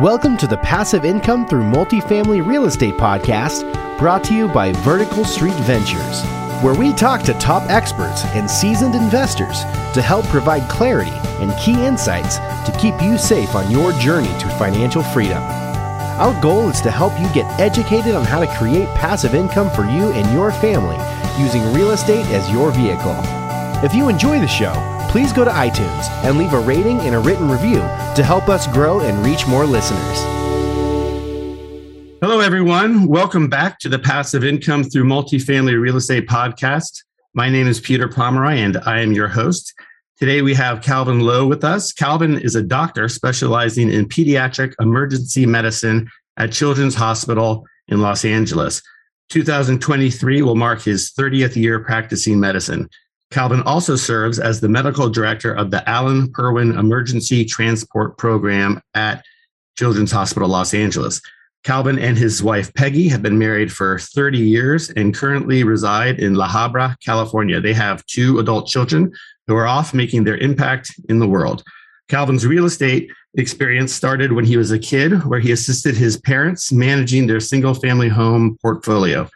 Welcome to the Passive Income Through Multifamily Real Estate podcast, brought to you by Vertical Street Ventures, where we talk to top experts and seasoned investors to help provide clarity and key insights to keep you safe on your journey to financial freedom. Our goal is to help you get educated on how to create passive income for you and your family using real estate as your vehicle. If you enjoy the show, please go to iTunes and leave a rating and a written review to help us grow and reach more listeners. Hello, everyone. Welcome back to the Passive Income Through Multifamily Real Estate podcast. My name is Peter Pomeroy, and I am your host. Today we have Calvin Lowe with us. Calvin is a doctor specializing in pediatric emergency medicine at Children's Hospital in Los Angeles. 2023 will mark his 30th year practicing medicine. Calvin also serves as the medical director of the Allen Perwin Emergency Transport Program at Children's Hospital Los Angeles. Calvin and his wife Peggy have been married for 30 years and currently reside in La Habra, California. They have two adult children who are off making their impact in the world. Calvin's real estate experience started when he was a kid, where he assisted his parents managing their single family home portfolio.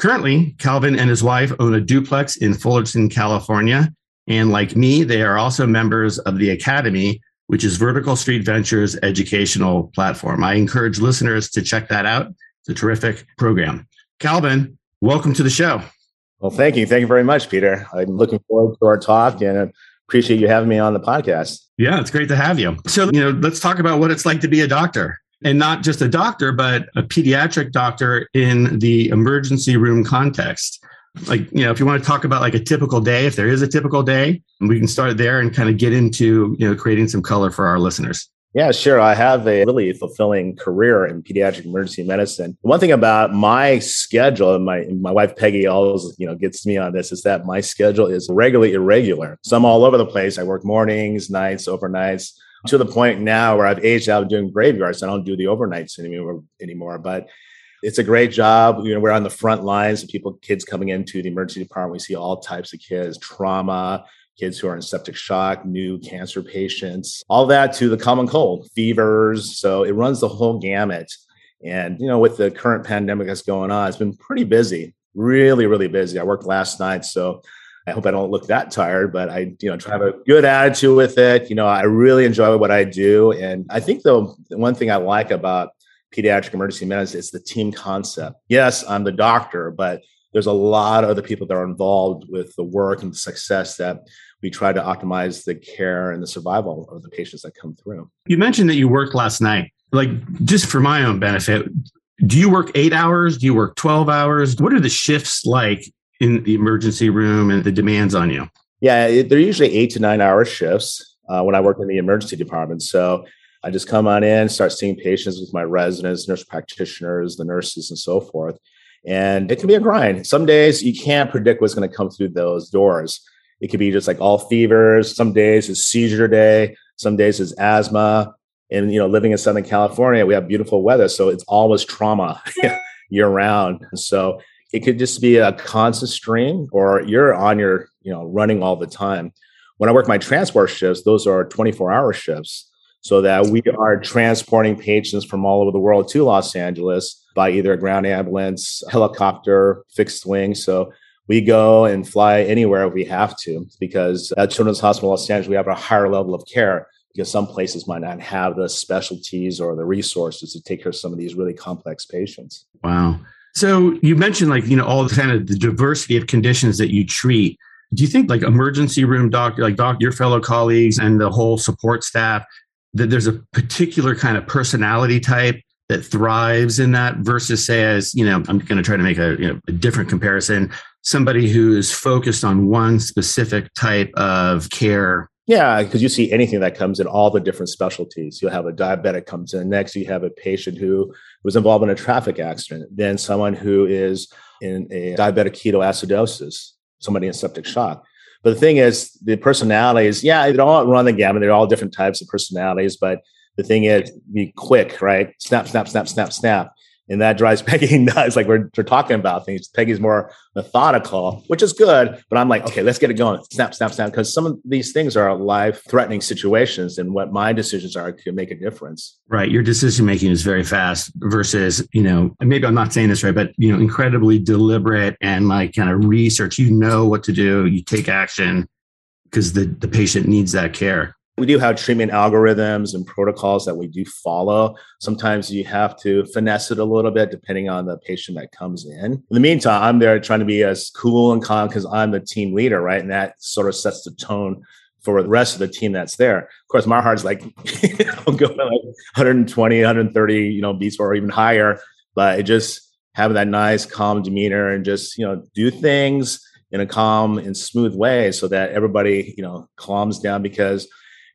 Currently, Calvin and his wife own a duplex in Fullerton, California. And like me, they are also members of the Academy, which is Vertical Street Ventures educational platform. I encourage listeners to check that out. It's a terrific program. Calvin, welcome to the show. Well, thank you. Thank you very much, Peter. I'm looking forward to our talk and appreciate you having me on the podcast. Yeah, it's great to have you. So, you know, let's talk about what it's like to be a doctor and not just a doctor, but a pediatric doctor in the emergency room context. Like, you know, if you want to talk about like a typical day, if there is a typical day, we can start there and kind of get into, you know, creating some color for our listeners. Yeah, sure. I have a really fulfilling career in pediatric emergency medicine. One thing about my schedule, and my my wife Peggy always, you know, gets me on this, is that my schedule is regularly irregular. So I'm all over the place. I work mornings, nights, overnights, to the point now where I've aged out doing graveyards. I don't do the overnights anymore anymore. But it's a great job. You know, we're on the front lines. Of people, kids coming into the emergency department. We see all types of kids, trauma, kids who are in septic shock, new cancer patients, all that to the common cold, fevers. So it runs the whole gamut. And, you know, with the current pandemic that's going on, it's been pretty busy, really, really busy. I worked last night. So I hope I don't look that tired, but I, you know, try to have a good attitude with it. You know, I really enjoy what I do. And I think the one thing I like about pediatric emergency medicine is the team concept. Yes, I'm the doctor, but there's a lot of other people that are involved with the work and the success that we try to optimize the care and the survival of the patients that come through. You mentioned that you worked last night. Like, just for my own benefit, do you work eight hours? Do you work 12 hours? What are the shifts like in the emergency room and the demands on you? Yeah, they're usually eight to nine hour shifts uh, when I work in the emergency department. So I just come on in, start seeing patients with my residents, nurse practitioners, the nurses, and so forth. And it can be a grind. Some days you can't predict what's going to come through those doors. It could be just like all fevers. Some days is seizure day. Some days is asthma. And you know, living in Southern California, we have beautiful weather, so it's always trauma year round. So it could just be a constant stream, or you're on your, you know, running all the time. When I work my transport shifts, those are 24 hour shifts, so that we are transporting patients from all over the world to Los Angeles by either a ground ambulance, helicopter, fixed wing. So we go and fly anywhere we have to because at Children's Hospital Los Angeles, we have a higher level of care because some places might not have the specialties or the resources to take care of some of these really complex patients. Wow. So you mentioned like, you know, all the kind of the diversity of conditions that you treat. Do you think like emergency room doctor, like doc, your fellow colleagues and the whole support staff, that there's a particular kind of personality type that thrives in that versus say as, you know, I'm going to try to make a, you know, a different comparison somebody who is focused on one specific type of care yeah, because you see anything that comes in all the different specialties. You'll have a diabetic comes in. Next, you have a patient who was involved in a traffic accident. Then someone who is in a diabetic ketoacidosis, somebody in septic shock. But the thing is, the personalities, yeah, they all run the gamut. They're all different types of personalities. But the thing is, be quick, right? Snap, snap, snap, snap, snap. And that drives Peggy nuts. Like we're, we're talking about things. Peggy's more methodical, which is good. But I'm like, okay, let's get it going. Snap, snap, snap. Because some of these things are life threatening situations, and what my decisions are can make a difference. Right. Your decision making is very fast versus, you know, maybe I'm not saying this right, but, you know, incredibly deliberate and like kind of research. You know what to do, you take action because the, the patient needs that care we do have treatment algorithms and protocols that we do follow. Sometimes you have to finesse it a little bit depending on the patient that comes in. In the meantime, I'm there trying to be as cool and calm because I'm the team leader, right? And that sort of sets the tone for the rest of the team that's there. Of course, my heart's like going like 120, 130, you know, beats or even higher. But it just having that nice, calm demeanor and just, you know, do things in a calm and smooth way so that everybody, you know, calms down because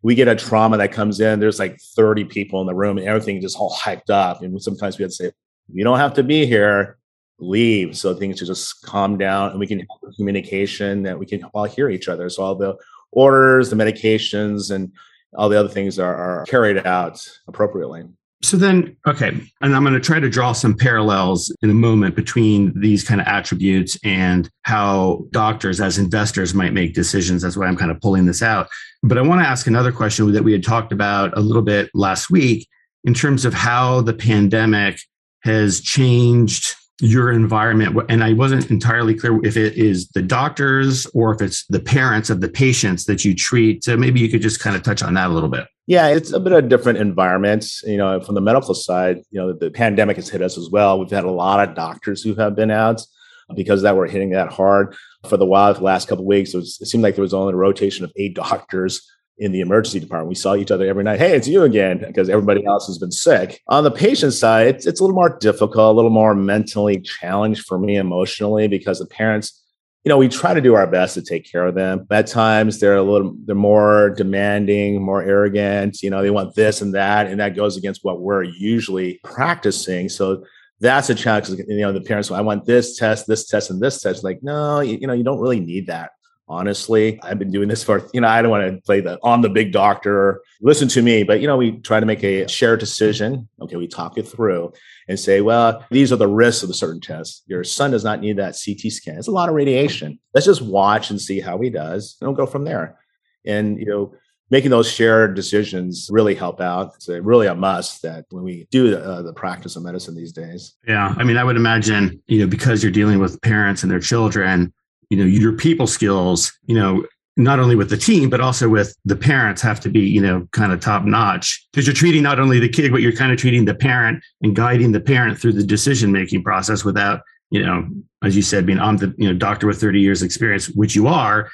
we get a trauma that comes in, there's like 30 people in the room and everything just all hyped up. And sometimes we have to say, you don't have to be here, leave. So things just calm down and we can have communication that we can all hear each other. So all the orders, the medications, and all the other things are, are carried out appropriately. So then, okay, and I'm going to try to draw some parallels in a moment between these kind of attributes and how doctors, as investors, might make decisions. That's why I'm kind of pulling this out. But I want to ask another question that we had talked about a little bit last week in terms of how the pandemic has changed your environment. And I wasn't entirely clear if it is the doctors or if it's the parents of the patients that you treat. So maybe you could just kind of touch on that a little bit. Yeah, it's a bit of a different environment. You know, from the medical side, you know, the pandemic has hit us as well. We've had a lot of doctors who have been out uh, because that were hitting that hard for the while. The last couple weeks, it, was, it seemed like there was only a rotation of eight doctors in the emergency department. We saw each other every night. Hey, it's you again, because everybody else has been sick. On the patient side, it's, it's a little more difficult, a little more mentally challenged for me emotionally because the parents you know, we try to do our best to take care of them. At times they're a little, they're more demanding, more arrogant. You know, they want this and that, and that goes against what we're usually practicing. So that's a challenge. You know, the parents, I want this test, this test, and this test. Like, no, you, you know, you don't really need that honestly i've been doing this for you know i don't want to play the on the big doctor. Listen to me but you know we try to make a shared decision. Okay we talk it through and say well these are the risks of a certain test. Your son does not need that ct scan. It's a lot of radiation. Let's just watch and see how he does and we'll go from there. And you know making those shared decisions really help out. It's a, really a must that when we do uh, the practice of medicine these days. Yeah i mean i would imagine you know because you're dealing with parents and their children you know your people skills you know not only with the team but also with the parents have to be you know kind of top notch. Because you're treating not only the kid but you're kind of treating the parent and guiding the parent through the decision making process without you know as you said being on the you know doctor with 30 years experience which you are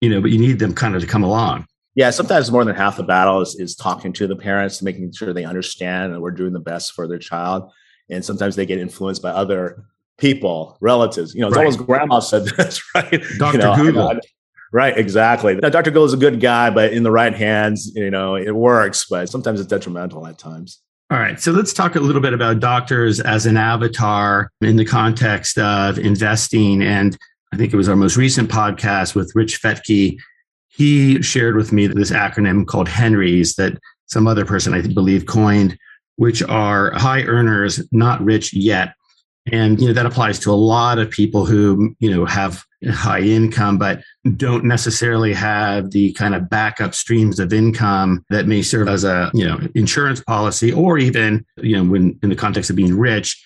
you know but you need them kind of to come along. Yeah sometimes more than half the battle is, is talking to the parents making sure they understand and we're doing the best for their child. And sometimes they get influenced by other people, relatives. You know, it's right. almost grandma said this, right? Dr. You know, Google. I, right, exactly. Now, Dr. Google is a good guy, but in the right hands, you know, it works, but sometimes it's detrimental at times. All right. So let's talk a little bit about doctors as an avatar in the context of investing. And I think it was our most recent podcast with Rich Fettke. He shared with me this acronym called Henry's that some other person, I believe, coined, which are high earners, not rich yet. And you know that applies to a lot of people who you know have high income but don't necessarily have the kind of backup streams of income that may serve as a you know insurance policy or even you know when in the context of being rich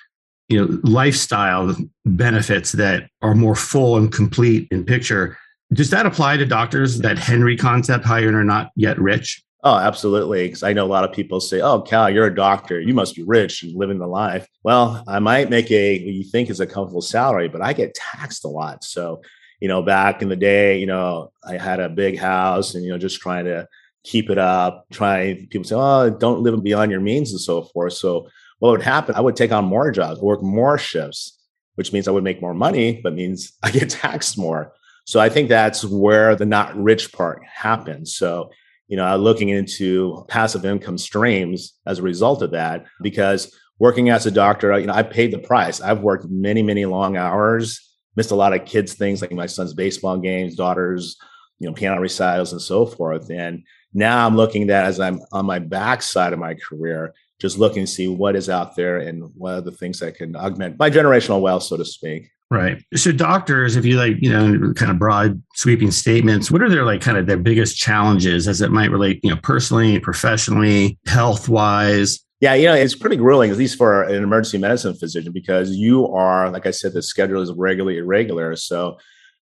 you know lifestyle benefits that are more full and complete in picture. Does that apply to doctors that henry concept high earner not yet rich Oh, absolutely. Because I know a lot of people say, "Oh, Cal, you're a doctor. You must be rich and living the life." Well, I might make a what you think is a comfortable salary, but I get taxed a lot. So, you know, back in the day, you know, I had a big house, and you know, just trying to keep it up. Trying people say, "Oh, don't live beyond your means," and so forth. So, what would happen? I would take on more jobs, work more shifts, which means I would make more money, but means I get taxed more. So, I think that's where the not rich part happens. So you know, looking into passive income streams as a result of that. Because working as a doctor, you know, I paid the price. I've worked many, many long hours, missed a lot of kids' things like my son's baseball games, daughters, you know, piano recitals, and so forth. And now I'm looking at that as I'm on my backside of my career, just looking to see what is out there and what are the things that can augment my generational wealth, so to speak. Right. So doctors, if you like, you know, kind of broad sweeping statements, what are their like kind of their biggest challenges as it might relate, you know, personally, professionally, health wise? Yeah, you know, it's pretty grueling, at least for an emergency medicine physician, because you are, like I said, the schedule is regularly irregular. So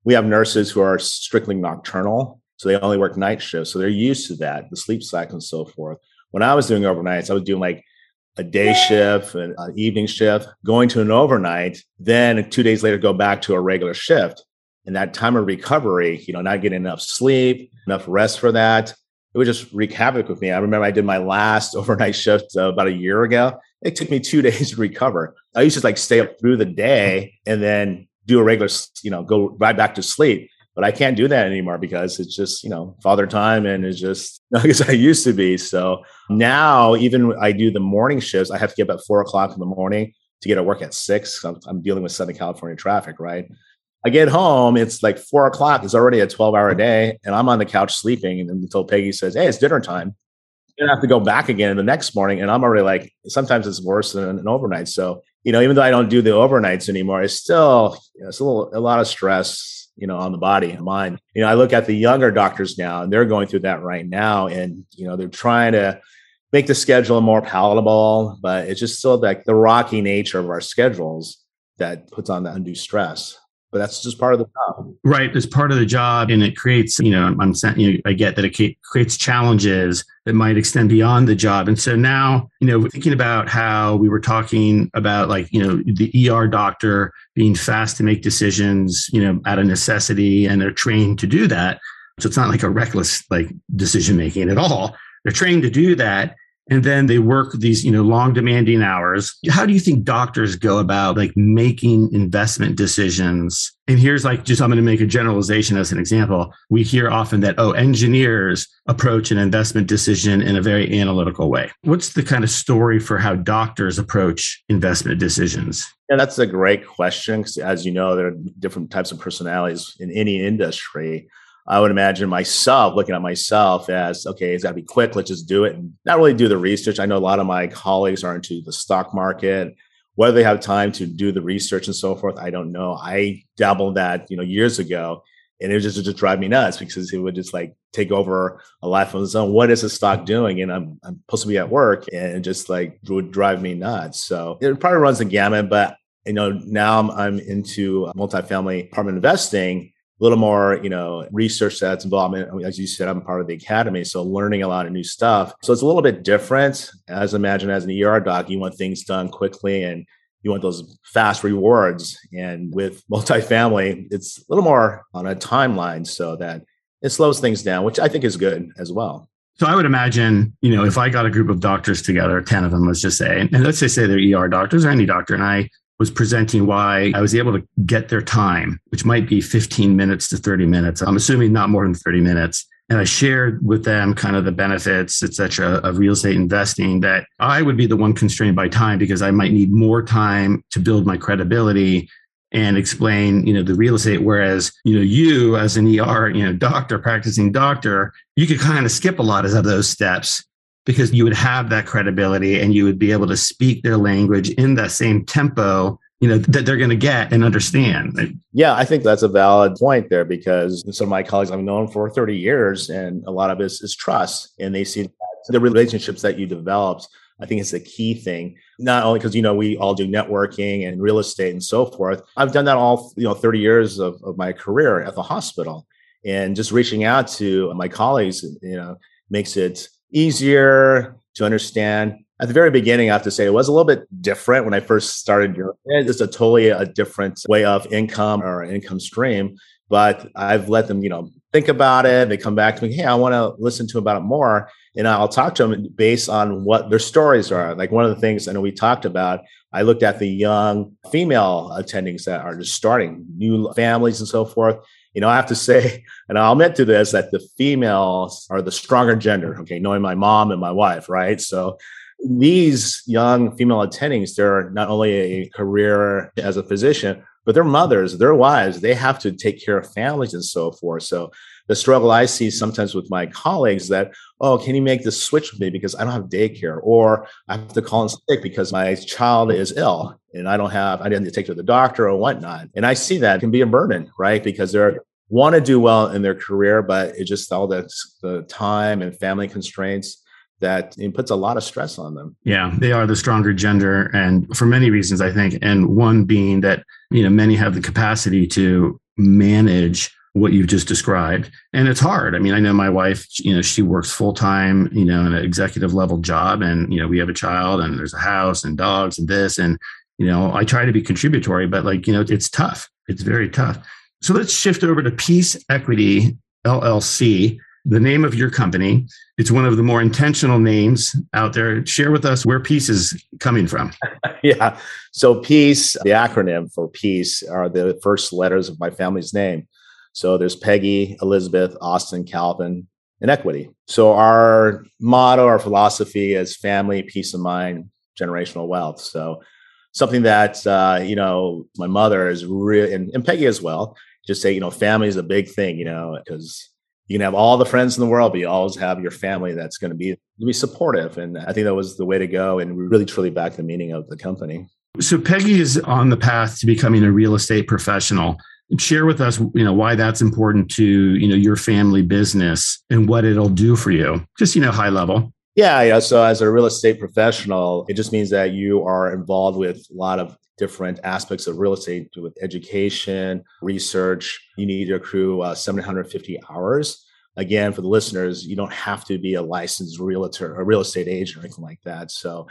we have nurses who are strictly nocturnal. So they only work night shifts. So they're used to that, the sleep cycle and so forth. When I was doing overnights, I was doing like a day shift, an evening shift, going to an overnight, then two days later go back to a regular shift. And that time of recovery, you know, not getting enough sleep, enough rest for that, it would just wreak havoc with me. I remember I did my last overnight shift uh, about a year ago. It took me two days to recover. I used to like stay up through the day and then do a regular, you know, go right back to sleep but I can't do that anymore because it's just, you know, father time and it's just not as I used to be. So now, even I do the morning shifts, I have to get up at four o'clock in the morning to get to work at six. I'm, I'm dealing with Southern California traffic, right? I get home, it's like four o'clock. It's already a 12 hour day, and I'm on the couch sleeping until Peggy says, Hey, it's dinner time. And I have to go back again the next morning. And I'm already like, sometimes it's worse than an overnight. So, you know, even though I don't do the overnights anymore, it's still, you know, it's a little, a lot of stress you know, on the body and mind. You know, I look at the younger doctors now and they're going through that right now. And, you know, they're trying to make the schedule more palatable, but it's just still like the rocky nature of our schedules that puts on the undue stress but that's just part of the job. Right. It's part of the job. And it creates, you know, I'm you know, I get that it creates challenges that might extend beyond the job. And so now, you know, thinking about how we were talking about like, you know, the ER doctor being fast to make decisions, you know, out of necessity and they're trained to do that. So it's not like a reckless like decision making at all. They're trained to do that and then they work these you know long demanding hours. How do you think doctors go about like making investment decisions? And here's like just i'm going to make a generalization as an example. We hear often that oh engineers approach an investment decision in a very analytical way. What's the kind of story for how doctors approach investment decisions? Yeah that's a great question because as you know there are different types of personalities in any industry I would imagine myself looking at myself as okay, it's got to be quick. Let's just do it and not really do the research. I know a lot of my colleagues are into the stock market. Whether they have time to do the research and so forth, I don't know. I dabbled that you know years ago, and it just, it just drive me nuts because it would just like take over a life of its own. What is the stock doing? And I'm I'm supposed to be at work, and it just like would drive me nuts. So it probably runs the gamut, but you know now I'm, I'm into multifamily apartment investing little more, you know, research that's involved. I mean, as you said, I'm part of the academy, so learning a lot of new stuff. So it's a little bit different. As imagine as an ER doc, you want things done quickly and you want those fast rewards. And with multifamily, it's a little more on a timeline so that it slows things down, which I think is good as well. So I would imagine, you know, if I got a group of doctors together, 10 of them, let's just say, and let's just say they're ER doctors or any doctor, and I was presenting why I was able to get their time, which might be 15 minutes to 30 minutes. I'm assuming not more than 30 minutes. And I shared with them kind of the benefits, et cetera, of real estate investing that I would be the one constrained by time because I might need more time to build my credibility and explain, you know, the real estate. Whereas, you know, you as an ER, you know, doctor, practicing doctor, you could kind of skip a lot of those steps because you would have that credibility and you would be able to speak their language in that same tempo you know that they're going to get and understand. Yeah i think that's a valid point there because some of my colleagues i've known for 30 years and a lot of it is trust and they see the relationships that you developed i think it's a key thing. Not only because you know we all do networking and real estate and so forth. I've done that all you know 30 years of, of my career at the hospital and just reaching out to my colleagues you know makes it easier to understand. At the very beginning, I have to say it was a little bit different when I first started. It's a totally a different way of income or income stream. But I've let them, you know, think about it. They come back to me, hey, I want to listen to about it more, and I'll talk to them based on what their stories are. Like one of the things I know we talked about, I looked at the young female attendings that are just starting new families and so forth you know, I have to say, and I'll admit to this, that the females are the stronger gender. Okay, knowing my mom and my wife, right? So these young female attendings, they're not only a career as a physician, but their mothers, their wives, they have to take care of families and so forth. So the struggle I see sometimes with my colleagues that, oh, can you make this switch with me because I don't have daycare, or I have to call in sick because my child is ill and I don't have, I didn't take to the doctor or whatnot. And I see that can be a burden, right? Because they're want to do well in their career, but it just all the the time and family constraints that it puts a lot of stress on them. Yeah, they are the stronger gender, and for many reasons, I think. And one being that you know many have the capacity to manage what you've just described and it's hard i mean i know my wife you know she works full time you know in an executive level job and you know we have a child and there's a house and dogs and this and you know i try to be contributory but like you know it's tough. It's very tough. So let's shift over to peace equity llc the name of your company. It's one of the more intentional names out there. Share with us where peace is coming from. Yeah. So peace the acronym for peace are the first letters of my family's name. So there's Peggy, Elizabeth, Austin, Calvin, and equity. So our motto, our philosophy is family, peace of mind, generational wealth. So something that uh, you know my mother is really and, and Peggy as well. Just say you know family is a big thing, you know, because you can have all the friends in the world, but you always have your family that's going to be be supportive. And I think that was the way to go, and we really truly back the meaning of the company. So Peggy is on the path to becoming a real estate professional share with us you know why that's important to you know your family business and what it'll do for you just you know high level yeah yeah so as a real estate professional it just means that you are involved with a lot of different aspects of real estate with education research you need to accrue uh, 750 hours again for the listeners you don't have to be a licensed realtor a real estate agent or anything like that so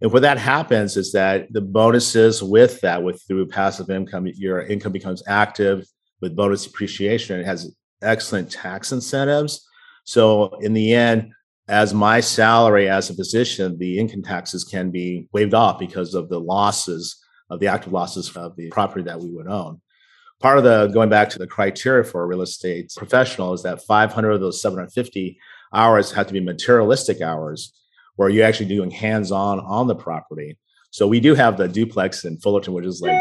and what that happens is that the bonuses with that, with through passive income, your income becomes active with bonus depreciation. And it has excellent tax incentives. So in the end, as my salary as a physician, the income taxes can be waived off because of the losses of the active losses of the property that we would own. Part of the going back to the criteria for a real estate professional is that 500 of those 750 hours have to be materialistic hours where you're actually doing hands-on on the property. So we do have the duplex in Fullerton, which is like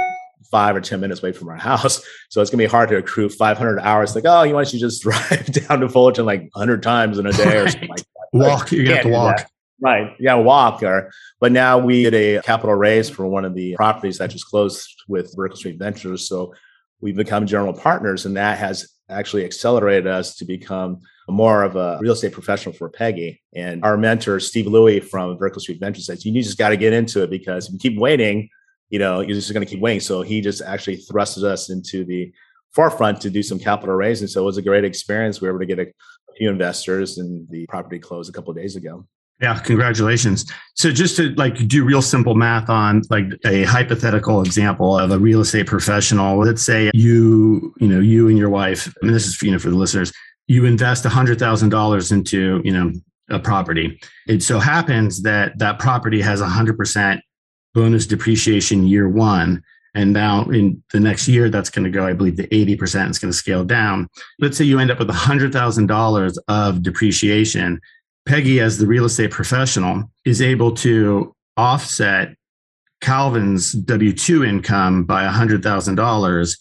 five or 10 minutes away from our house. So it's gonna be hard to accrue 500 hours. Like, oh, you want to just drive down to Fullerton like 100 times in a day or something like that. Walk, you have to walk. Right. Yeah, walk. Or, but now we did a capital raise for one of the properties that just closed with Vertical Street Ventures. So we've become general partners, and that has actually accelerated us to become more of a real estate professional for Peggy. And our mentor, Steve Louie from Vertical Street Ventures, says, You just got to get into it because if you keep waiting, you know, you're just going to keep waiting. So he just actually thrusted us into the forefront to do some capital raising. So it was a great experience. We were able to get a few investors and the property closed a couple of days ago. Yeah, congratulations. So just to like do real simple math on like a hypothetical example of a real estate professional, let's say you, you know, you and your wife, I mean, this is, you know, for the listeners, you invest $100,000 into, you know, a property. It so happens that that property has 100% bonus depreciation year one. And now in the next year, that's going to go, I believe, to 80%. It's going to scale down. Let's say you end up with $100,000 of depreciation. Peggy, as the real estate professional, is able to offset Calvin's W 2 income by $100,000.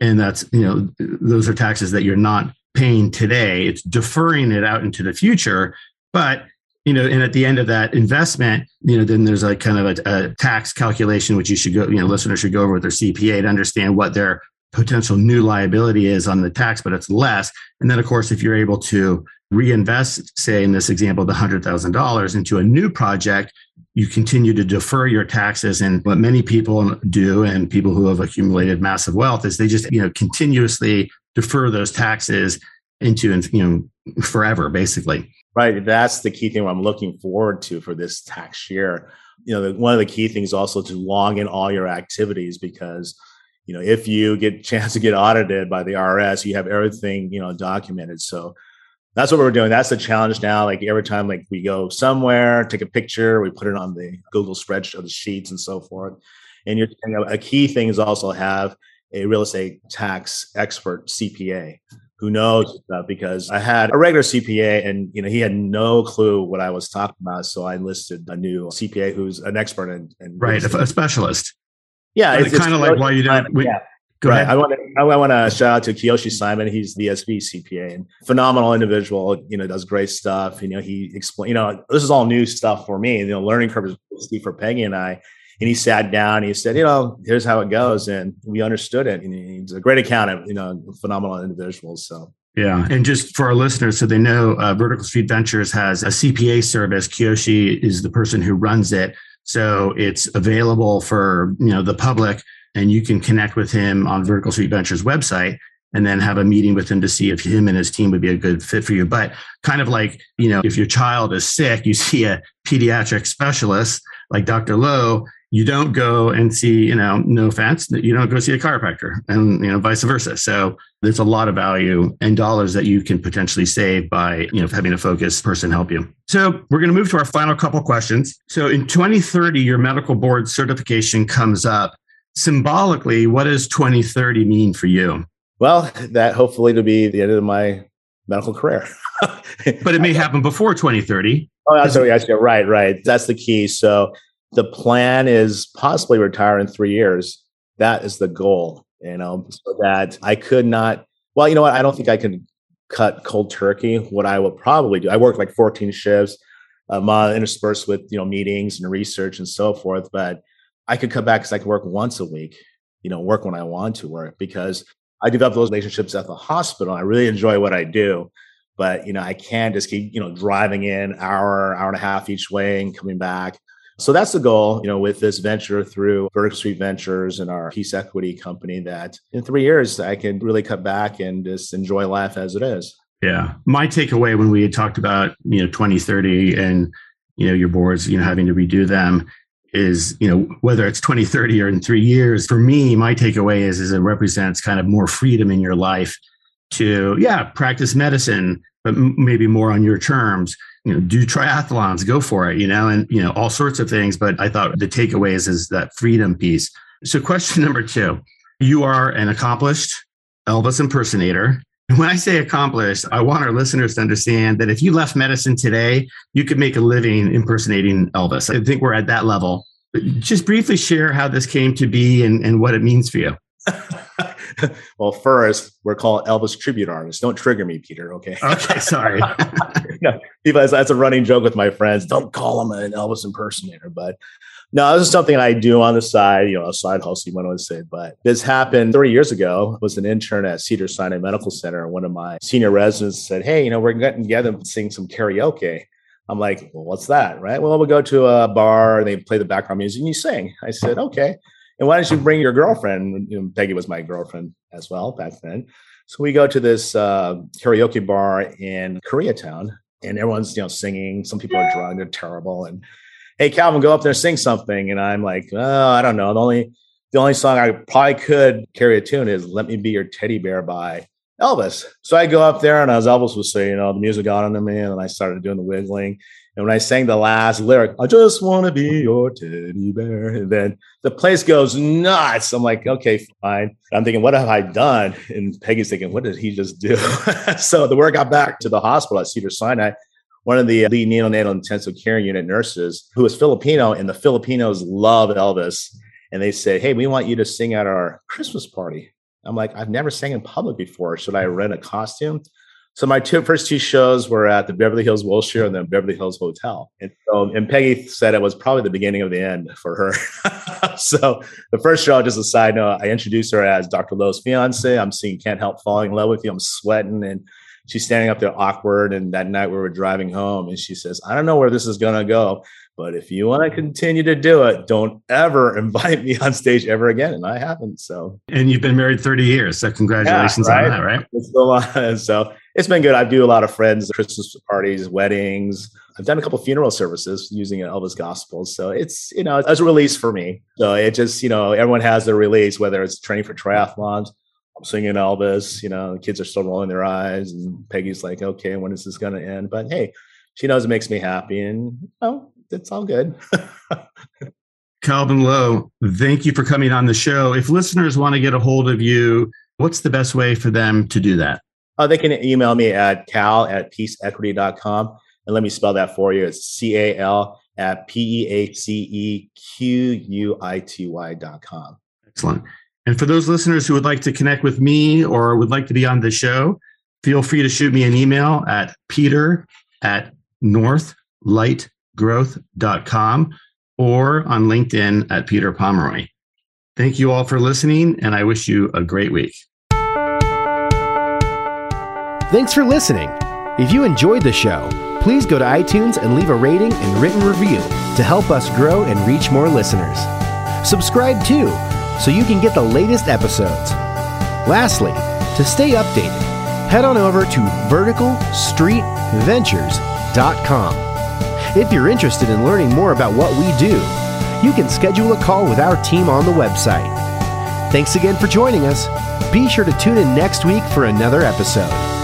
And that's, you know, those are taxes that you're not paying today. It's deferring it out into the future. But you know, and at the end of that investment, you know, then there's like kind of a, a tax calculation which you should go, you know, listeners should go over with their CPA to understand what their potential new liability is on the tax, but it's less. And then, of course, if you're able to reinvest, say in this example, the hundred thousand dollars into a new project, you continue to defer your taxes. And what many people do, and people who have accumulated massive wealth, is they just you know continuously defer those taxes into you know forever basically right that's the key thing i'm looking forward to for this tax year. You know the, one of the key things also to log in all your activities because you know if you get chance to get audited by the IRS you have everything you know documented. So that's what we're doing. That's the challenge now. Like every time like we go somewhere take a picture we put it on the google spreadsheet of the sheets and so forth. And you're you know, a key thing is also have a real estate tax expert CPA who knows stuff because I had a regular CPA and you know he had no clue what I was talking about. So I enlisted a new CPA who's an expert and right, a, a specialist. Yeah, it's, it's kind of like why you don't. We, yeah. Go right. ahead. I want to I want to shout out to Kiyoshi Simon. He's the SV CPA and phenomenal individual. You know, does great stuff. You know, he explain. You know, this is all new stuff for me. You know, learning curve is steep for Peggy and I. And he sat down. And he said, you know, here's how it goes, and we understood it. And he's a great accountant. You know, phenomenal individual. So yeah. And just for our listeners, so they know, uh, Vertical Street Ventures has a CPA service. Kiyoshi is the person who runs it. So it's available for, you know, the public and you can connect with him on Vertical Street Ventures website and then have a meeting with him to see if him and his team would be a good fit for you. But kind of like, you know, if your child is sick, you see a pediatric specialist like Dr. Lowe, you don't go and see, you know, no offense, you don't go see a chiropractor and, you know, vice versa. So there's a lot of value and dollars that you can potentially save by, you know, having a focused person help you. So we're going to move to our final couple questions. So in 2030, your medical board certification comes up symbolically, what does 2030 mean for you? Well, that hopefully to be the end of my medical career. but it may happen before 2030. Oh, absolutely. Actually, right, right. That's the key. So the plan is possibly retire in three years. That is the goal, you know, so that I could not. Well, you know what? I don't think I can cut cold turkey. What I will probably do, I work like 14 shifts, uh, interspersed with you know meetings and research and so forth. But I could come back because I could work once a week, you know, work when I want to work because I develop those relationships at the hospital. I really enjoy what I do, but you know, I can't just keep, you know, driving in hour, hour and a half each way and coming back. So that's the goal, you know, with this venture through Vertical Street Ventures and our Peace Equity company that in three years I can really cut back and just enjoy life as it is. Yeah. My takeaway when we had talked about, you know, 2030 and, you know, your boards, you know, having to redo them is you know whether it's 2030 or in three years for me my takeaway is is it represents kind of more freedom in your life to yeah practice medicine but maybe more on your terms you know do triathlons go for it you know and you know all sorts of things but i thought the takeaway is, is that freedom piece so question number two you are an accomplished elvis impersonator And when I say accomplished, I want our listeners to understand that if you left medicine today, you could make a living impersonating Elvis. I think we're at that level. But just briefly share how this came to be and, and what it means for you. well, first, we're called Elvis tribute artists. Don't trigger me, Peter. Okay. Okay. Sorry. no, that's a running joke with my friends. Don't call him an Elvis impersonator. But no, this is something I do on the side, you know, a side hustle, you might want to say. But this happened three years ago. I was an intern at Cedar Sinai Medical Center. And one of my senior residents said, Hey, you know, we're getting together and sing some karaoke. I'm like, Well, what's that? Right. Well, we'll go to a bar and they play the background music and you sing. I said, Okay. And why don't you bring your girlfriend? You know, Peggy was my girlfriend as well back then. So we go to this uh, karaoke bar in Koreatown and everyone's, you know, singing. Some people are drunk, they're terrible. And hey calvin go up there and sing something and i'm like oh i don't know the only the only song i probably could carry a tune is let me be your teddy bear by elvis so i go up there and as elvis was saying you know the music got into me and i started doing the wiggling and when i sang the last lyric i just want to be your teddy bear and then the place goes nuts i'm like okay fine i'm thinking what have i done and peggy's thinking what did he just do so the word got back to the hospital at cedar sinai one of the lead neonatal intensive care unit nurses who was Filipino, and the Filipinos love Elvis. And they said, Hey, we want you to sing at our Christmas party. I'm like, I've never sang in public before. Should I rent a costume? So my two first two shows were at the Beverly Hills Wilshire and the Beverly Hills Hotel. And so, and Peggy said it was probably the beginning of the end for her. so the first show, just a side note, I introduced her as Dr. Lowe's fiance. I'm seeing Can't Help Falling in Love with You. I'm sweating and she's standing up there awkward. And that night we were driving home and she says, I don't know where this is going to go, but if you want to continue to do it, don't ever invite me on stage ever again. And I haven't. So, and you've been married 30 years. So congratulations yeah, right? on that, right? It's a So it's been good. I do a lot of friends, Christmas parties, weddings. I've done a couple funeral services using Elvis Gospels. So it's, you know, it's a release for me. So it just, you know, everyone has their release, whether it's training for triathlons I'm singing Elvis. You know, the kids are still rolling their eyes, and Peggy's like, "Okay, when is this going to end?" But hey, she knows it makes me happy, and oh, it's all good. Calvin Lowe, thank you for coming on the show. If listeners want to get a hold of you, what's the best way for them to do that? Oh, they can email me at cal at peaceequity.com. And let me spell that for you. It's C A L at P E A C E Q U I T Y dot com. Excellent. And for those listeners who would like to connect with me or would like to be on the show, feel free to shoot me an email at peter at northlightgrowth.com or on LinkedIn at Peter Pomeroy. Thank you all for listening, and I wish you a great week. Thanks for listening. If you enjoyed the show, please go to iTunes and leave a rating and written review to help us grow and reach more listeners. Subscribe too, so you can get the latest episodes. Lastly, to stay updated, head on over to verticalstreetventures.com. If you're interested in learning more about what we do, you can schedule a call with our team on the website. Thanks again for joining us. Be sure to tune in next week for another episode.